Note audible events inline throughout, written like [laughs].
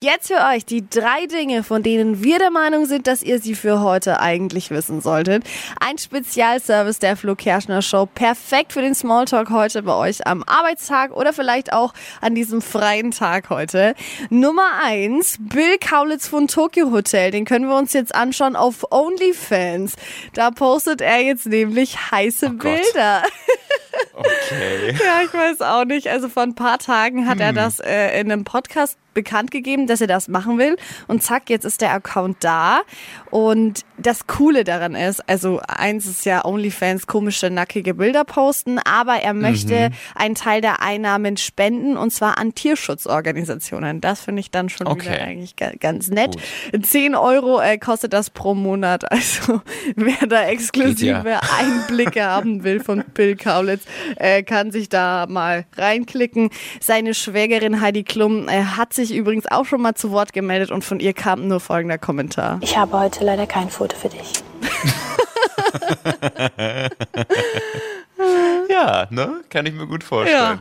Jetzt für euch die drei Dinge, von denen wir der Meinung sind, dass ihr sie für heute eigentlich wissen solltet. Ein Spezialservice der Flo Kerschner Show. Perfekt für den Smalltalk heute bei euch am Arbeitstag oder vielleicht auch an diesem freien Tag heute. Nummer eins, Bill Kaulitz von Tokyo Hotel. Den können wir uns jetzt anschauen auf OnlyFans. Da postet er jetzt nämlich heiße Oh. Bilder. [laughs] Okay. Ja, ich weiß auch nicht. Also vor ein paar Tagen hat Hm. er das äh, in einem Podcast bekannt gegeben, dass er das machen will. Und zack, jetzt ist der Account da. Und das Coole daran ist, also eins ist ja OnlyFans komische, nackige Bilder posten, aber er möchte Mhm. einen Teil der Einnahmen spenden und zwar an Tierschutzorganisationen. Das finde ich dann schon wieder Okay. eigentlich ga- ganz nett. 10 Euro äh, kostet das pro Monat. [laughs] Also wer da exklusive ja. Einblicke haben will von Bill Kaulitz, äh, kann sich da mal reinklicken. Seine Schwägerin Heidi Klum äh, hat sich übrigens auch schon mal zu Wort gemeldet und von ihr kam nur folgender Kommentar. Ich habe heute leider kein Foto für dich. [laughs] Ja, ne? Kann ich mir gut vorstellen.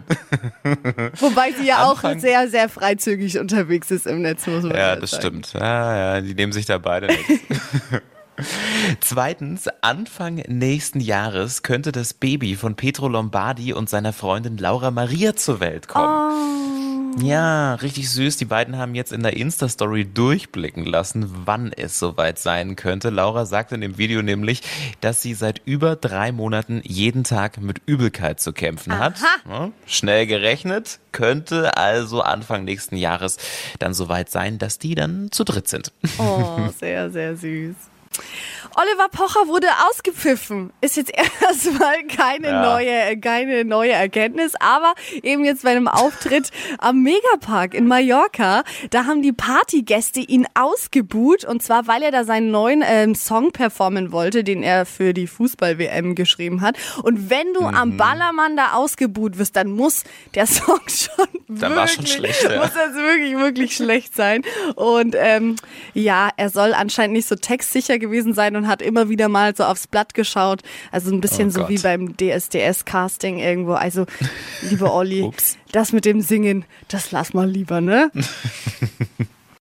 [laughs] Wobei sie ja auch Anfang- sehr, sehr freizügig unterwegs ist im Netz, muss man Ja, das sagen. stimmt. Ja, ja, die nehmen sich da beide [laughs] nichts. Zweitens, Anfang nächsten Jahres könnte das Baby von Petro Lombardi und seiner Freundin Laura Maria zur Welt kommen. Ja, richtig süß. Die beiden haben jetzt in der Insta-Story durchblicken lassen, wann es soweit sein könnte. Laura sagt in dem Video nämlich, dass sie seit über drei Monaten jeden Tag mit Übelkeit zu kämpfen hat. Ja, schnell gerechnet, könnte also Anfang nächsten Jahres dann soweit sein, dass die dann zu dritt sind. Oh, [laughs] sehr, sehr süß. Oliver Pocher wurde ausgepfiffen. Ist jetzt [laughs] erstmal keine Ja. neue, keine neue Erkenntnis, aber eben jetzt bei einem Auftritt am Megapark in Mallorca, da haben die Partygäste ihn ausgebuht und zwar, weil er da seinen neuen ähm, Song performen wollte, den er für die Fußball-WM geschrieben hat. Und wenn du Mhm. am Ballermann da ausgebuht wirst, dann muss der [laughs] Song schon Dann war's schon wirklich- schlecht, ja. muss das wirklich, wirklich schlecht sein. Und ähm, ja, er soll anscheinend nicht so textsicher gewesen sein und hat immer wieder mal so aufs Blatt geschaut. Also ein bisschen Oh so Gott. wie beim DSDS-Casting irgendwo. Also, lieber Olli, [laughs] das mit dem Singen, das lass mal lieber, ne? [laughs]